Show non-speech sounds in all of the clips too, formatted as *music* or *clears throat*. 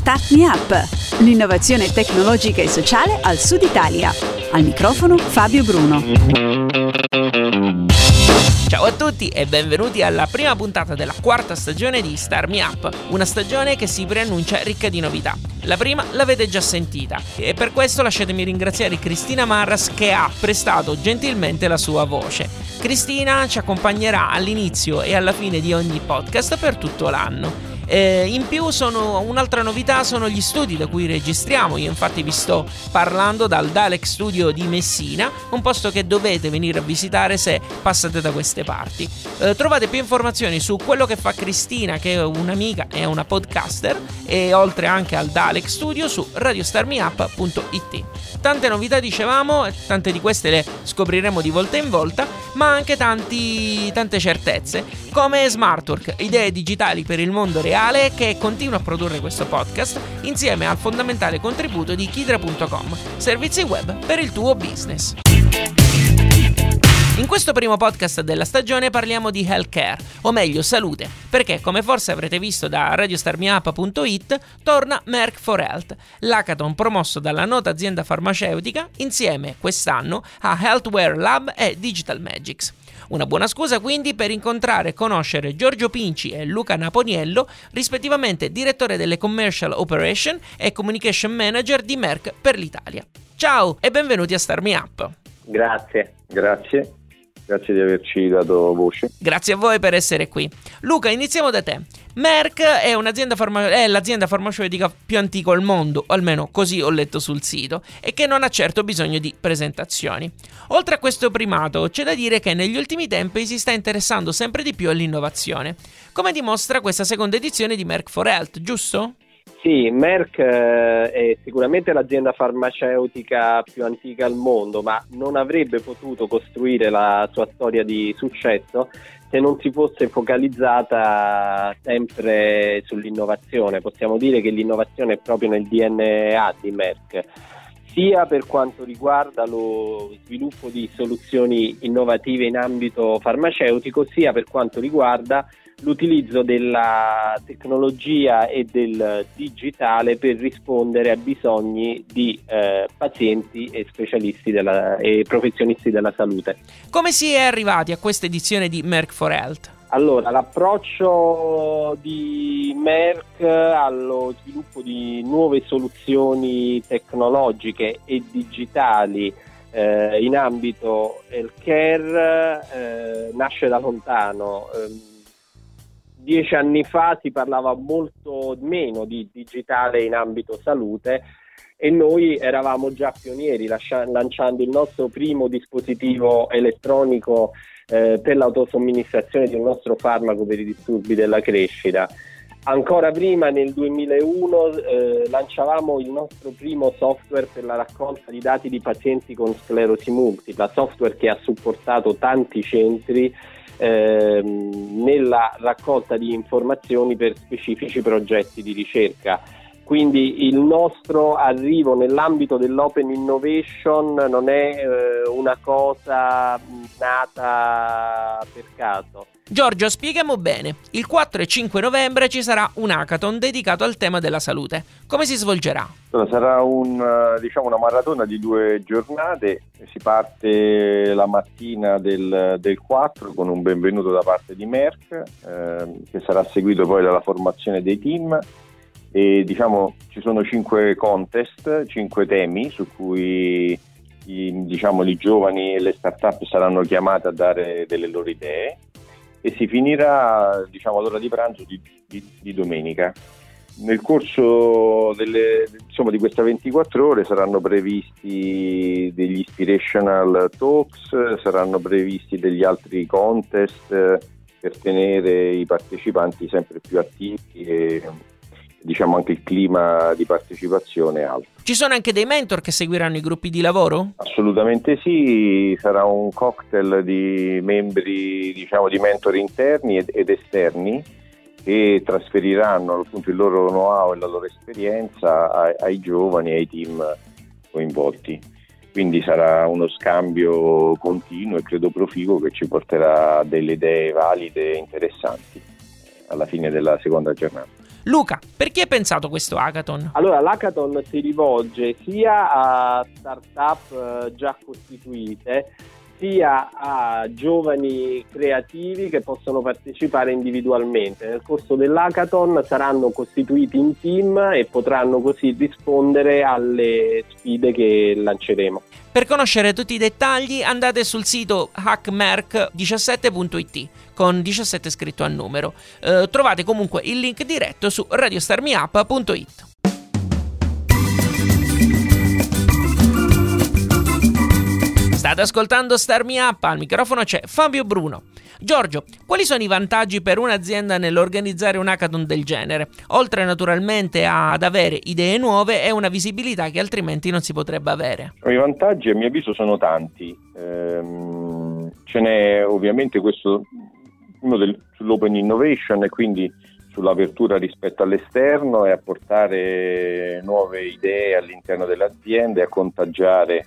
Start Me Up, l'innovazione tecnologica e sociale al Sud Italia. Al microfono Fabio Bruno. Ciao a tutti e benvenuti alla prima puntata della quarta stagione di Star Me Up, una stagione che si preannuncia ricca di novità. La prima l'avete già sentita e per questo lasciatemi ringraziare Cristina Marras che ha prestato gentilmente la sua voce. Cristina ci accompagnerà all'inizio e alla fine di ogni podcast per tutto l'anno. Eh, in più sono, un'altra novità sono gli studi da cui registriamo, io infatti vi sto parlando dal Dalek Studio di Messina, un posto che dovete venire a visitare se passate da queste parti. Eh, trovate più informazioni su quello che fa Cristina, che è un'amica e una podcaster, e oltre anche al Dalek Studio su radiostarmiup.it. Tante novità dicevamo, tante di queste le scopriremo di volta in volta, ma anche tanti, tante certezze, come Smartwork, idee digitali per il mondo reale che continua a produrre questo podcast insieme al fondamentale contributo di Kidra.com, servizi web per il tuo business. In questo primo podcast della stagione parliamo di healthcare, o meglio salute, perché come forse avrete visto da radiostarmiup.it torna Merck for Health, l'hackathon promosso dalla nota azienda farmaceutica insieme quest'anno a Healthware Lab e Digital Magics. Una buona scusa quindi per incontrare e conoscere Giorgio Pinci e Luca Naponiello, rispettivamente direttore delle Commercial Operation e Communication Manager di Merck per l'Italia. Ciao e benvenuti a Star Me Up. Grazie, grazie. Grazie di averci dato voce. Grazie a voi per essere qui. Luca, iniziamo da te. Merck è, farma- è, l'azienda farmaceutica più antica al mondo, o almeno così ho letto sul sito, e che non ha certo bisogno di presentazioni. Oltre a questo primato, c'è da dire che negli ultimi tempi si sta interessando sempre di più all'innovazione, come dimostra questa seconda edizione di Merck for Health, giusto? Sì, Merck eh, è sicuramente l'azienda farmaceutica più antica al mondo, ma non avrebbe potuto costruire la sua storia di successo se non si fosse focalizzata sempre sull'innovazione. Possiamo dire che l'innovazione è proprio nel DNA di Merck, sia per quanto riguarda lo sviluppo di soluzioni innovative in ambito farmaceutico, sia per quanto riguarda l'utilizzo della tecnologia e del digitale per rispondere ai bisogni di eh, pazienti e specialisti della, e professionisti della salute. Come si è arrivati a questa edizione di Merck for Health? Allora, l'approccio di Merck allo sviluppo di nuove soluzioni tecnologiche e digitali eh, in ambito healthcare eh, nasce da lontano. Eh, dieci anni fa si parlava molto meno di digitale in ambito salute e noi eravamo già pionieri lascia- lanciando il nostro primo dispositivo elettronico eh, per l'autosomministrazione di un nostro farmaco per i disturbi della crescita. Ancora prima, nel 2001, eh, lanciavamo il nostro primo software per la raccolta di dati di pazienti con sclerosi multipla, software che ha supportato tanti centri ehm, nella raccolta di informazioni per specifici progetti di ricerca. Quindi il nostro arrivo nell'ambito dell'open innovation non è eh, una cosa nata per caso. Giorgio, spieghiamo bene. Il 4 e 5 novembre ci sarà un hackathon dedicato al tema della salute. Come si svolgerà? Sarà un, eh, diciamo, una maratona di due giornate. Si parte la mattina del, del 4 con un benvenuto da parte di Merck, eh, che sarà seguito poi dalla formazione dei team. E diciamo ci sono cinque contest, cinque temi su cui i, diciamo, i giovani e le start-up saranno chiamate a dare delle loro idee e si finirà diciamo, all'ora di pranzo di, di, di domenica. Nel corso delle, insomma, di queste 24 ore saranno previsti degli inspirational talks, saranno previsti degli altri contest per tenere i partecipanti sempre più attivi e diciamo anche il clima di partecipazione è alto. Ci sono anche dei mentor che seguiranno i gruppi di lavoro? Assolutamente sì, sarà un cocktail di membri, diciamo, di mentor interni ed, ed esterni che trasferiranno appunto il loro know-how e la loro esperienza ai, ai giovani e ai team coinvolti. Quindi sarà uno scambio continuo e credo proficuo che ci porterà delle idee valide e interessanti alla fine della seconda giornata. Luca, per chi è pensato questo hackathon? Allora, l'hackathon si rivolge sia a start-up eh, già costituite, sia a giovani creativi che possono partecipare individualmente. Nel corso dell'hackathon saranno costituiti in team e potranno così rispondere alle sfide che lanceremo. Per conoscere tutti i dettagli andate sul sito hackmerk17.it con 17 scritto a numero. Eh, trovate comunque il link diretto su radiostarmiup.it. State ascoltando Star Me Up, al microfono c'è Fabio Bruno. Giorgio, quali sono i vantaggi per un'azienda nell'organizzare un hackathon del genere? Oltre naturalmente ad avere idee nuove e una visibilità che altrimenti non si potrebbe avere. I vantaggi a mio avviso sono tanti. Ehm, ce n'è ovviamente questo uno del, sull'open innovation e quindi sull'apertura rispetto all'esterno e a portare nuove idee all'interno dell'azienda e a contagiare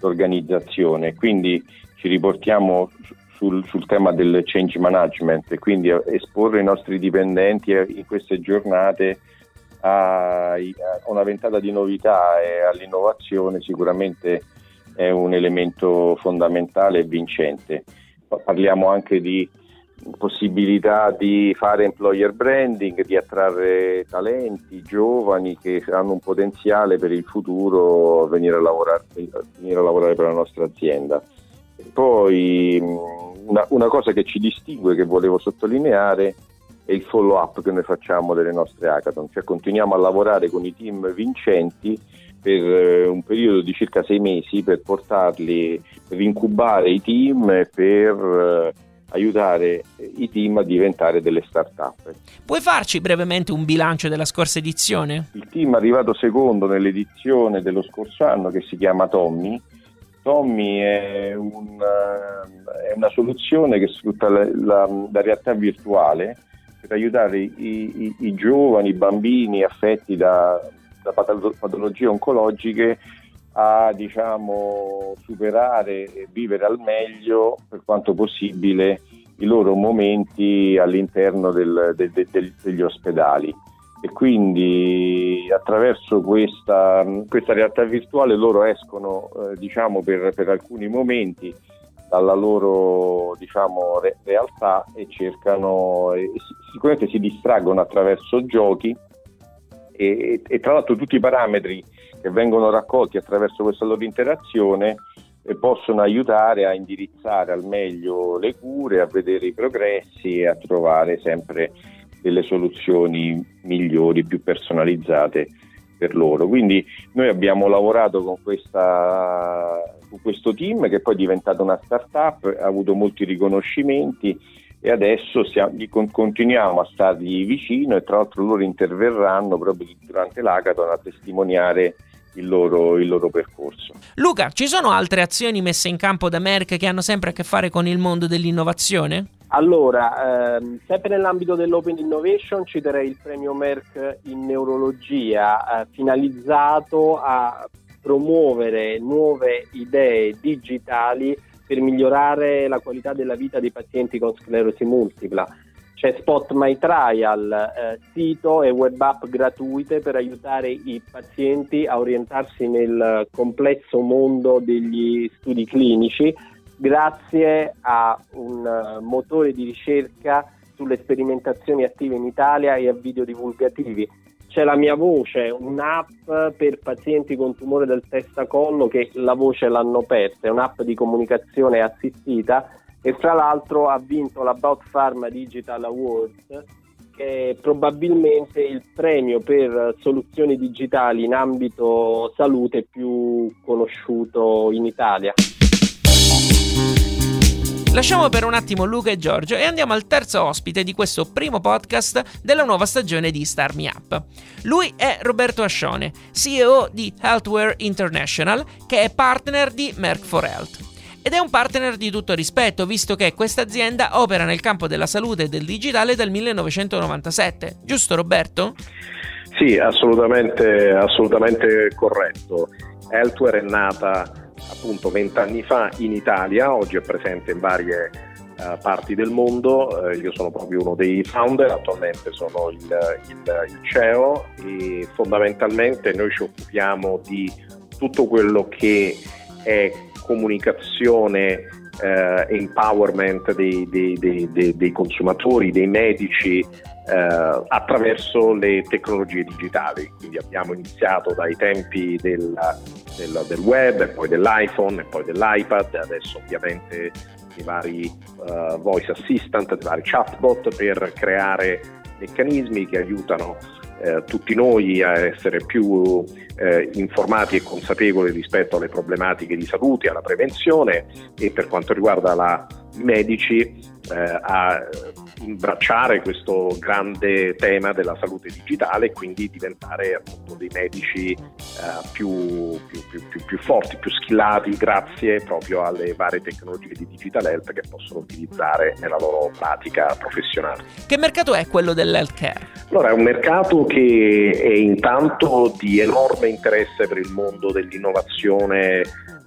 l'organizzazione. Quindi ci riportiamo sul, sul, tema del change management quindi esporre i nostri dipendenti in queste giornate a, a una ventata di novità e all'innovazione sicuramente è un elemento fondamentale e vincente. Parliamo anche di possibilità di fare employer branding, di attrarre talenti giovani che hanno un potenziale per il futuro venire a lavorare, venire a lavorare per la nostra azienda. Poi una, una, cosa che ci distingue, che volevo sottolineare, è il follow up che noi facciamo delle nostre hackathon, cioè continuiamo a lavorare con i team vincenti per eh, un periodo di circa sei mesi per portarli, per incubare i team per eh, aiutare i team a diventare delle start-up. Puoi farci brevemente un bilancio della scorsa edizione? Il team è arrivato secondo nell'edizione dello scorso anno che si chiama Tommy Tommy è, un, è, una soluzione che sfrutta la, la, la, realtà virtuale per aiutare i, i, i giovani, i bambini affetti da, da patologie oncologiche a diciamo, superare e vivere al meglio per quanto possibile i loro momenti all'interno del, del, del, degli ospedali. E quindi attraverso questa, questa realtà virtuale loro escono eh, diciamo per, per, alcuni momenti dalla loro diciamo, re- realtà e cercano e sicuramente si distraggono attraverso giochi e, e, tra l'altro tutti i parametri che vengono raccolti attraverso questa loro interazione eh, possono aiutare a indirizzare al meglio le cure, a vedere i progressi e a trovare sempre delle soluzioni migliori, più personalizzate per loro. Quindi noi abbiamo lavorato con, questa, con questo team che poi è diventato una startup, ha avuto molti riconoscimenti e adesso stiamo, continuiamo a stargli vicino e tra l'altro loro interverranno proprio durante l'Hackathon a testimoniare il loro, il loro, percorso. Luca, ci sono altre azioni messe in campo da Merck che hanno sempre a che fare con il mondo dell'innovazione? Allora, ehm, sempre nell'ambito dell'Open Innovation citerei il premio Merck in neurologia eh, finalizzato a promuovere nuove idee digitali per migliorare la qualità della vita dei pazienti con sclerosi multipla c'è Spot My Trial, eh, sito e web app gratuite per aiutare i pazienti a orientarsi nel complesso mondo degli studi clinici grazie a un uh, motore di ricerca sulle sperimentazioni attive in Italia e a video divulgativi. C'è la mia voce, un'app per pazienti con tumore del testacollo che la voce l'hanno persa, è un'app di comunicazione assistita e fra l'altro ha vinto l'About Pharma Digital Awards che è probabilmente il premio per soluzioni digitali in ambito salute più conosciuto in Italia. Lasciamo per un attimo Luca e Giorgio e andiamo al terzo ospite di questo primo podcast della nuova stagione di Star Me Up. Lui è Roberto Ascione, CEO di Healthware International, che è partner di Merck for Health ed è un partner di tutto rispetto, visto che questa azienda opera nel campo della salute e del digitale dal 1997. Giusto Roberto? Sì, assolutamente, assolutamente corretto. Healthware è nata appunto vent'anni fa in Italia, oggi è presente in varie uh, parti del mondo. Uh, io sono proprio uno dei founder, attualmente sono il, il, il CEO e fondamentalmente noi ci occupiamo di tutto quello che è comunicazione eh, empowerment dei, dei, dei, dei, consumatori, dei medici eh, attraverso le tecnologie digitali. Quindi abbiamo iniziato dai tempi del, del, del web, e poi dell'iPhone e poi dell'iPad, adesso ovviamente i vari uh, voice assistant, i vari chatbot per creare meccanismi che aiutano eh, tutti noi a essere più eh, informati e consapevoli rispetto alle problematiche di salute, alla prevenzione e per quanto riguarda la, medici eh, a imbracciare questo grande tema della salute digitale e quindi diventare appunto dei medici eh, più, più, più, più, forti, più skillati grazie proprio alle varie tecnologie di digital health che possono utilizzare nella loro pratica professionale. Che mercato è quello dell'healthcare? Allora è un mercato che è intanto di enorme interesse per il mondo dell'innovazione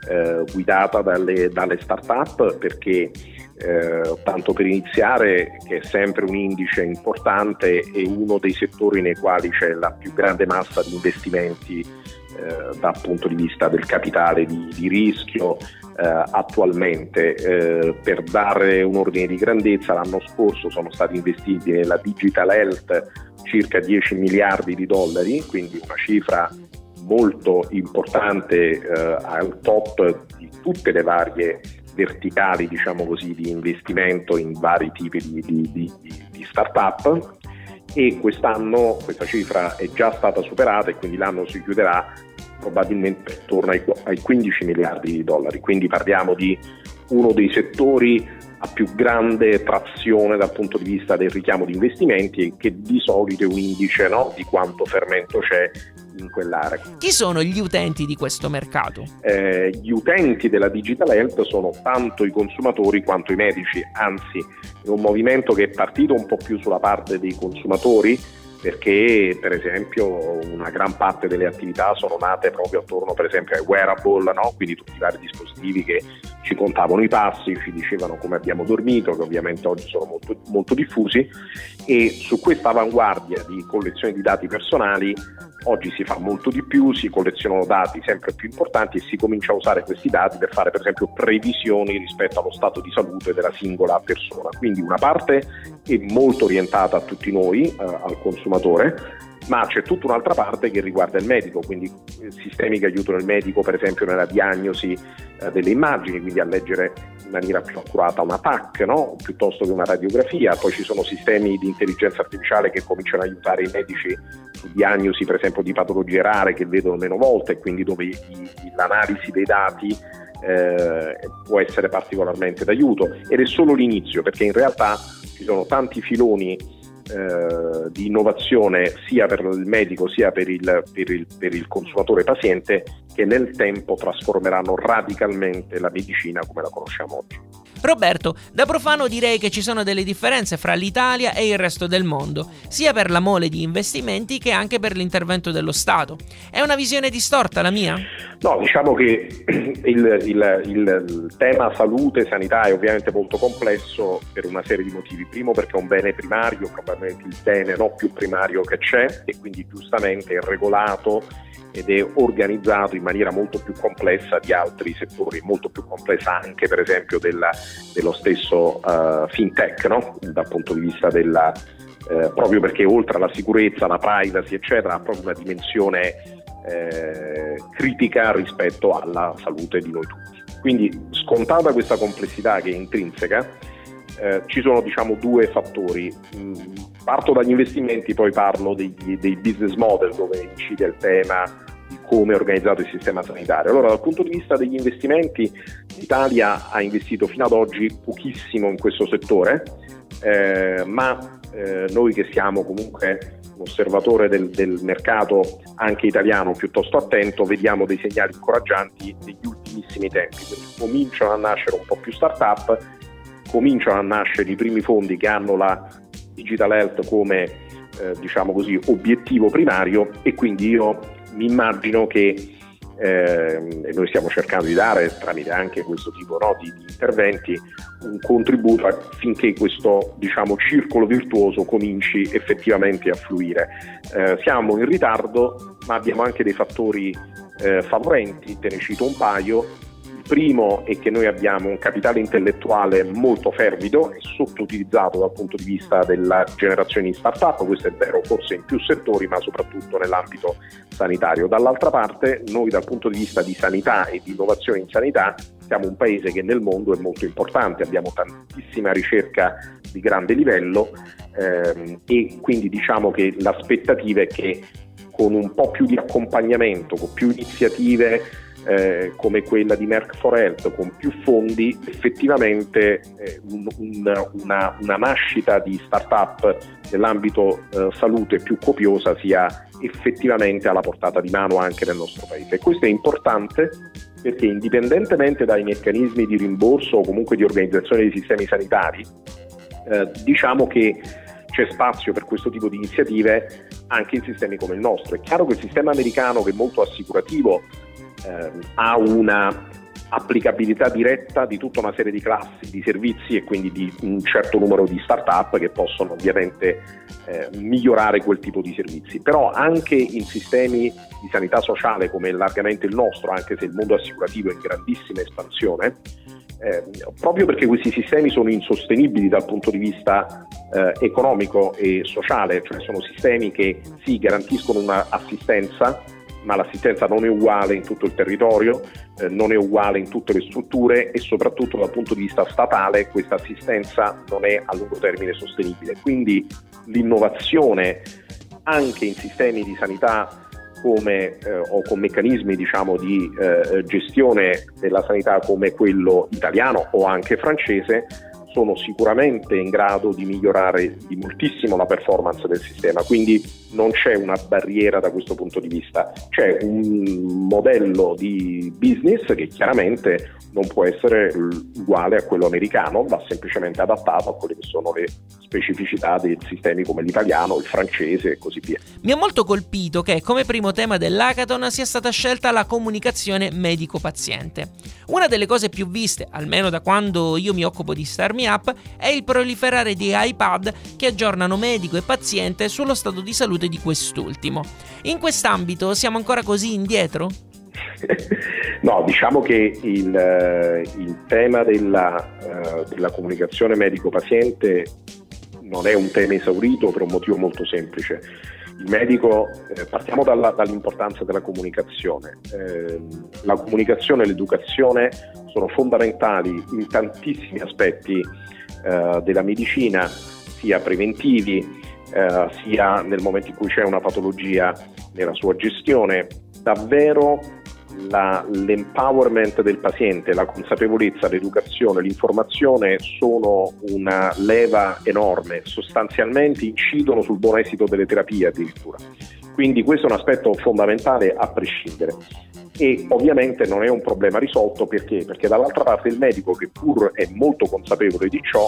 eh, guidata dalle, dalle start-up perché eh, tanto per iniziare, che è sempre un indice importante e uno dei settori nei quali c'è la più grande massa di investimenti eh, dal punto di vista del capitale di, di rischio eh, attualmente. Eh, per dare un ordine di grandezza, l'anno scorso sono stati investiti nella digital health circa 10 miliardi di dollari, quindi una cifra molto importante eh, al top di tutte le varie verticali diciamo così, di investimento in vari tipi di, di, di, di start-up. E quest'anno questa cifra è già stata superata e quindi l'anno si chiuderà probabilmente attorno ai, ai 15 miliardi di dollari, quindi parliamo di uno dei settori a più grande trazione dal punto di vista del richiamo di investimenti e che di solito è un indice no, di quanto fermento c'è in quell'area. Chi sono gli utenti di questo mercato? Eh, gli utenti della digital health sono tanto i consumatori quanto i medici, anzi è un movimento che è partito un po' più sulla parte dei consumatori perché per esempio una gran parte delle attività sono nate proprio attorno per esempio ai wearable, no? quindi tutti i vari dispositivi che ci contavano i passi, ci dicevano come abbiamo dormito, che ovviamente oggi sono molto, molto diffusi e su questa avanguardia di collezione di dati personali oggi si fa molto di più, si collezionano dati sempre più importanti e si comincia a usare questi dati per fare per esempio previsioni rispetto allo stato di salute della singola persona. Quindi una parte è molto orientata a tutti noi, eh, al consumatore, ma c'è tutta un'altra parte che riguarda il medico, quindi eh, sistemi che aiutano il medico per esempio nella diagnosi eh, delle immagini, quindi a leggere in maniera più accurata una TAC no? piuttosto che una radiografia, poi ci sono sistemi di intelligenza artificiale che cominciano a aiutare i medici su diagnosi per esempio di patologie rare che vedono meno volte e quindi dove i, l'analisi dei dati eh, può essere particolarmente d'aiuto ed è solo l'inizio perché in realtà ci sono tanti filoni eh, di innovazione sia per il medico sia per il, per il, per il consumatore paziente che nel tempo trasformeranno radicalmente la medicina come la conosciamo oggi. Roberto, da profano direi che ci sono delle differenze fra l'Italia e il resto del mondo, sia per la mole di investimenti che anche per l'intervento dello Stato. È una visione distorta la mia? No, diciamo che *clears throat* il, il, il tema salute e sanità è ovviamente molto complesso per una serie di motivi. Primo perché è un bene primario, probabilmente il bene no più primario che c'è e quindi giustamente è regolato ed è organizzato in maniera molto più complessa di altri settori, molto più complessa anche per esempio della, dello stesso uh, fintech, no? dal punto di vista della, eh, proprio perché oltre alla sicurezza, alla privacy, eccetera, ha proprio una dimensione eh, critica rispetto alla salute di noi tutti. Quindi scontata questa complessità che è intrinseca, eh, ci sono diciamo due fattori. Mm, parto dagli investimenti, poi parlo dei, dei business model dove incide il tema come è organizzato il sistema sanitario. Allora, dal punto di vista degli investimenti, l'Italia ha investito fino ad oggi pochissimo in questo settore, eh, ma eh, noi che siamo comunque un osservatore del, del, mercato anche italiano piuttosto attento, vediamo dei segnali incoraggianti negli ultimissimi tempi. Quindi cominciano a nascere un po' più start-up, cominciano a nascere i primi fondi che hanno la digital health come eh, diciamo così, obiettivo primario e quindi io mi immagino che eh, noi stiamo cercando di dare tramite anche questo tipo no, di, di, interventi un contributo affinché questo diciamo, circolo virtuoso cominci effettivamente a fluire. Eh, siamo in ritardo ma abbiamo anche dei fattori eh, favorenti, te ne cito un paio, primo è che noi abbiamo un capitale intellettuale molto fervido e sottoutilizzato dal punto di vista della generazione di start-up, questo è vero forse in più settori ma soprattutto nell'ambito sanitario. Dall'altra parte noi dal punto di vista di sanità e di innovazione in sanità siamo un paese che nel mondo è molto importante, abbiamo tantissima ricerca di grande livello ehm, e quindi diciamo che l'aspettativa è che con un po' più di accompagnamento, con più iniziative eh, come quella di Merck for Health con più fondi, effettivamente eh, un, un, una, una, nascita di start-up nell'ambito eh, salute più copiosa sia effettivamente alla portata di mano anche nel nostro paese. E questo è importante perché indipendentemente dai meccanismi di rimborso o comunque di organizzazione dei sistemi sanitari, eh, diciamo che c'è spazio per questo tipo di iniziative anche in sistemi come il nostro. È chiaro che il sistema americano, che è molto assicurativo, eh, ha una applicabilità diretta di tutta una serie di classi di servizi e quindi di un certo numero di start-up che possono ovviamente eh, migliorare quel tipo di servizi. Però anche in sistemi di sanità sociale come largamente il nostro, anche se il mondo assicurativo è in grandissima espansione, eh, proprio perché questi sistemi sono insostenibili dal punto di vista eh, economico e sociale, cioè sono sistemi che sì garantiscono un'assistenza ma l'assistenza non è uguale in tutto il territorio, eh, non è uguale in tutte le strutture e soprattutto dal punto di vista statale questa assistenza non è a lungo termine sostenibile. Quindi l'innovazione anche in sistemi di sanità come, eh, o con meccanismi diciamo, di eh, gestione della sanità come quello italiano o anche francese sono sicuramente in grado di migliorare di moltissimo la performance del sistema, quindi non c'è una barriera da questo punto di vista, c'è un modello di business che chiaramente non può essere uguale a quello americano, va semplicemente adattato a quelle che sono le specificità dei sistemi come l'italiano, il francese e così via. Mi ha molto colpito che come primo tema dell'hackathon sia stata scelta la comunicazione medico-paziente. Una delle cose più viste, almeno da quando io mi occupo di Starmi Up è il proliferare di iPad che aggiornano medico e paziente sullo stato di salute di quest'ultimo. In quest'ambito siamo ancora così indietro? *laughs* No, diciamo che il, eh, il tema della, uh, della, comunicazione medico-paziente non è un tema esaurito per un motivo molto semplice. Il medico, eh, partiamo dalla, dall'importanza della comunicazione. Eh, la comunicazione e l'educazione sono fondamentali in tantissimi aspetti eh, della medicina, sia preventivi, eh, sia nel momento in cui c'è una patologia nella sua gestione. Davvero la, l'empowerment del paziente, la consapevolezza, l'educazione, l'informazione sono una leva enorme, sostanzialmente incidono sul buon esito delle terapie addirittura. Quindi questo è un aspetto fondamentale a prescindere e ovviamente non è un problema risolto perché? perché dall'altra parte il medico che pur è molto consapevole di ciò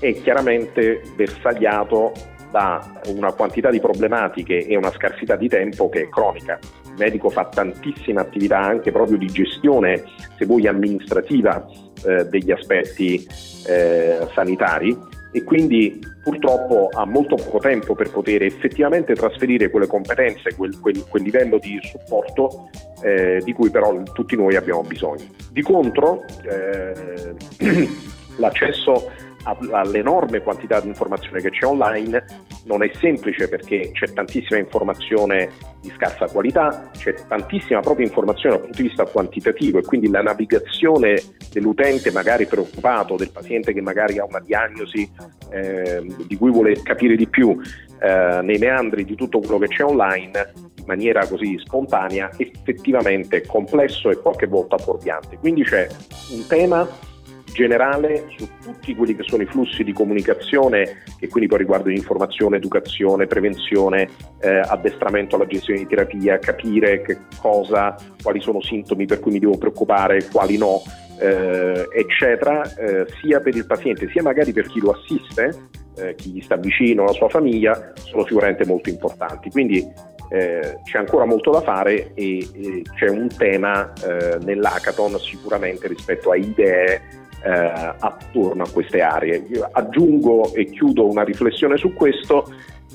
è chiaramente bersagliato da una quantità di problematiche e una scarsità di tempo che è cronica. Il medico fa tantissime attività anche proprio di gestione, se vuoi amministrativa, eh, degli aspetti eh, sanitari e quindi purtroppo ha molto poco tempo per poter effettivamente trasferire quelle competenze, quel, quel, quel livello di supporto eh, di cui però tutti noi abbiamo bisogno. Di contro eh, *clears throat* l'accesso all'enorme quantità di informazione che c'è online non è semplice perché c'è tantissima informazione di scarsa qualità, c'è tantissima propria informazione dal punto di vista quantitativo e quindi la navigazione dell'utente magari preoccupato, del paziente che magari ha una diagnosi eh, di cui vuole capire di più eh, nei meandri di tutto quello che c'è online in maniera così spontanea effettivamente complesso e qualche volta fuorviante. Quindi c'è un tema generale su tutti quelli che sono i flussi di comunicazione che quindi poi riguardano informazione, educazione, prevenzione, eh, addestramento alla gestione di terapia, capire che cosa, quali sono sintomi per cui mi devo preoccupare, quali no, eh, eccetera, eh, sia per il paziente sia magari per chi lo assiste, eh, chi gli sta vicino, la sua famiglia, sono sicuramente molto importanti. Quindi eh, c'è ancora molto da fare e, e c'è un tema eh, nell'hackathon sicuramente rispetto a idee eh, attorno a queste aree. Io aggiungo e chiudo una riflessione su questo,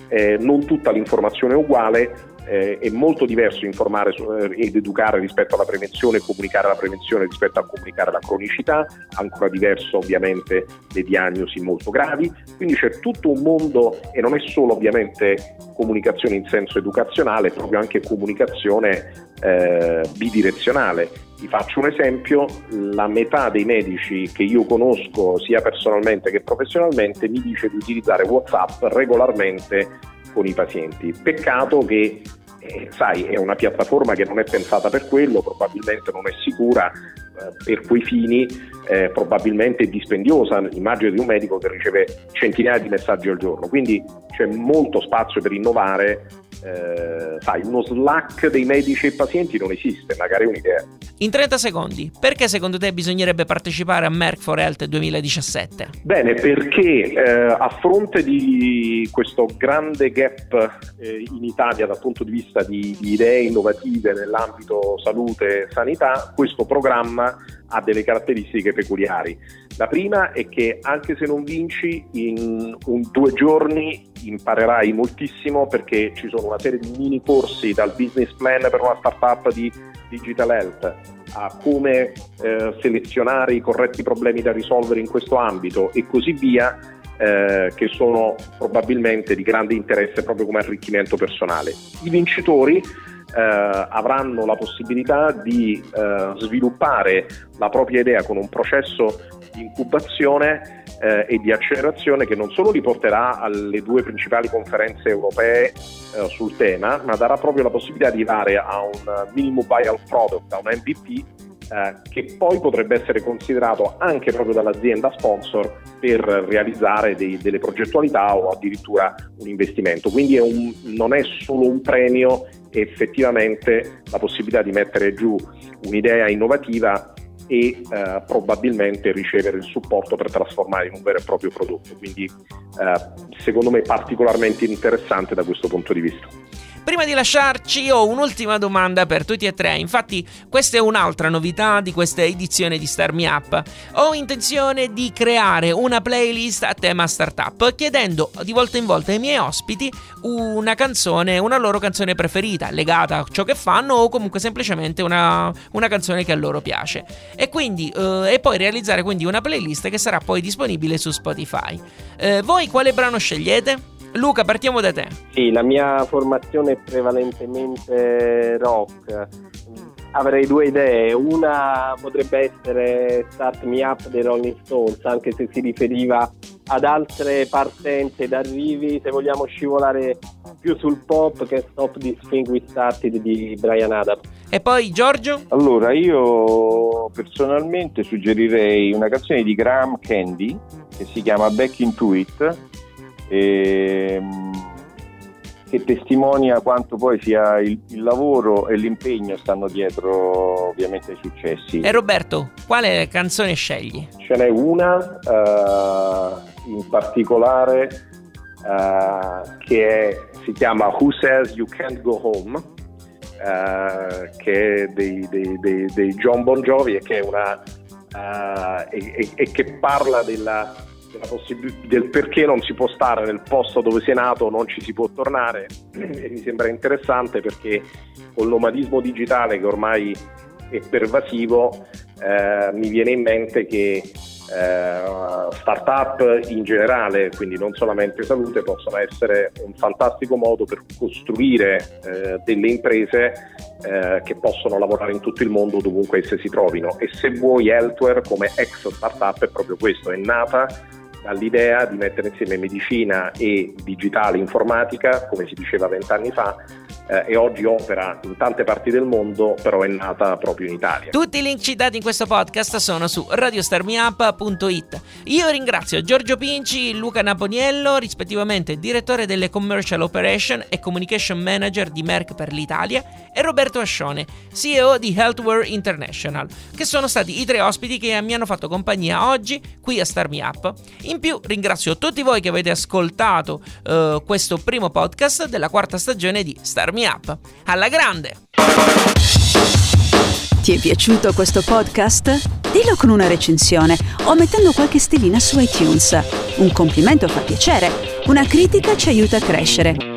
eh, non tutta l'informazione è uguale, eh, è molto diverso informare eh, ed educare rispetto alla prevenzione, comunicare la prevenzione rispetto a comunicare la cronicità, ancora diverso ovviamente le diagnosi molto gravi, quindi c'è tutto un mondo e non è solo ovviamente comunicazione in senso educazionale, è proprio anche comunicazione eh, bidirezionale. Vi faccio un esempio, la metà dei medici che io conosco sia personalmente che professionalmente mi dice di utilizzare WhatsApp regolarmente con i pazienti. Peccato che eh, sai, è una piattaforma che non è pensata per quello, probabilmente non è sicura eh, per quei fini, eh, probabilmente è dispendiosa. Immagino di un medico che riceve centinaia di messaggi al giorno, quindi c'è molto spazio per innovare eh, sai, uno slack dei medici e pazienti non esiste, magari è un'idea. In 30 secondi, perché secondo te bisognerebbe partecipare a Merck for Health 2017? Bene, perché eh, a fronte di questo grande gap eh, in Italia dal punto di vista di, di idee innovative nell'ambito salute e sanità, questo programma ha delle caratteristiche peculiari. La prima è che anche se non vinci, in un, due giorni imparerai moltissimo perché ci sono una serie di mini corsi dal business plan per una startup di digital health a come eh, selezionare i corretti problemi da risolvere in questo ambito e così via. Eh, che sono probabilmente di grande interesse proprio come arricchimento personale. I vincitori eh, avranno la possibilità di eh, sviluppare la propria idea con un processo di incubazione eh, e di accelerazione che non solo li porterà alle due principali conferenze europee eh, sul tema, ma darà proprio la possibilità di arrivare a un minimum viable product, a un MVP eh, che poi potrebbe essere considerato anche proprio dall'azienda sponsor per realizzare dei, delle progettualità o addirittura un investimento. Quindi è un, non è solo un premio, è effettivamente la possibilità di mettere giù un'idea innovativa e eh, probabilmente ricevere il supporto per trasformare in un vero e proprio prodotto. Quindi eh, secondo me particolarmente interessante da questo punto di vista. Prima di lasciarci ho un'ultima domanda per tutti e tre, infatti questa è un'altra novità di questa edizione di Star Me Up. Ho intenzione di creare una playlist a tema startup chiedendo di volta in volta ai miei ospiti una canzone, una loro canzone preferita legata a ciò che fanno o comunque semplicemente una, una canzone che a loro piace. E, quindi, eh, e poi realizzare quindi una playlist che sarà poi disponibile su Spotify. Eh, voi quale brano scegliete? Luca, partiamo da te. Sì, la mia formazione è prevalentemente rock. Avrei due idee. Una potrebbe essere Start Me Up dei Rolling Stones, anche se si riferiva ad altre partenze ed arrivi, se vogliamo scivolare più sul pop che Stop This Thing We Started di Brian Adams. E poi Giorgio? Allora, io personalmente suggerirei una canzone di Graham Candy che si chiama Back Into It ehm, che testimonia quanto poi sia il, il, lavoro e l'impegno stanno dietro ovviamente ai successi. E Roberto, quale canzone scegli? Ce n'è una uh, in particolare uh, che è, si chiama Who Says You Can't Go Home, uh, che è dei, dei, dei, dei, John Bon Jovi e che, una, e, e, e che parla della possib- del perché non si può stare nel posto dove si è nato, non ci si può tornare. *clears throat* E mi sembra interessante perché con l'omadismo digitale che ormai è pervasivo eh, mi viene in mente che eh, start-up in generale, quindi non solamente salute, possono essere un fantastico modo per costruire eh, delle imprese eh, che possono lavorare in tutto il mondo dovunque esse si trovino. E se vuoi Healthware come ex startup è proprio questo, è nata dall'idea di mettere insieme medicina e digitale informatica, come si diceva vent'anni fa, eh, e oggi opera in tante parti del mondo, però è nata proprio in Italia. Tutti i link citati in questo podcast sono su radiostarmiup.it. Io ringrazio Giorgio Pinci, Luca Naponiello, rispettivamente direttore delle Commercial Operation e Communication Manager di Merck per l'Italia, e Roberto Ascione, CEO di Healthware International, che sono stati i tre ospiti che mi hanno fatto compagnia oggi qui a Starmi Up. In più ringrazio tutti voi che avete ascoltato uh, questo primo podcast della quarta stagione di Starmi Me Up. Alla grande! Ti è piaciuto questo podcast? Dillo con una recensione o mettendo qualche stellina su iTunes. Un complimento fa piacere, una critica ci aiuta a crescere.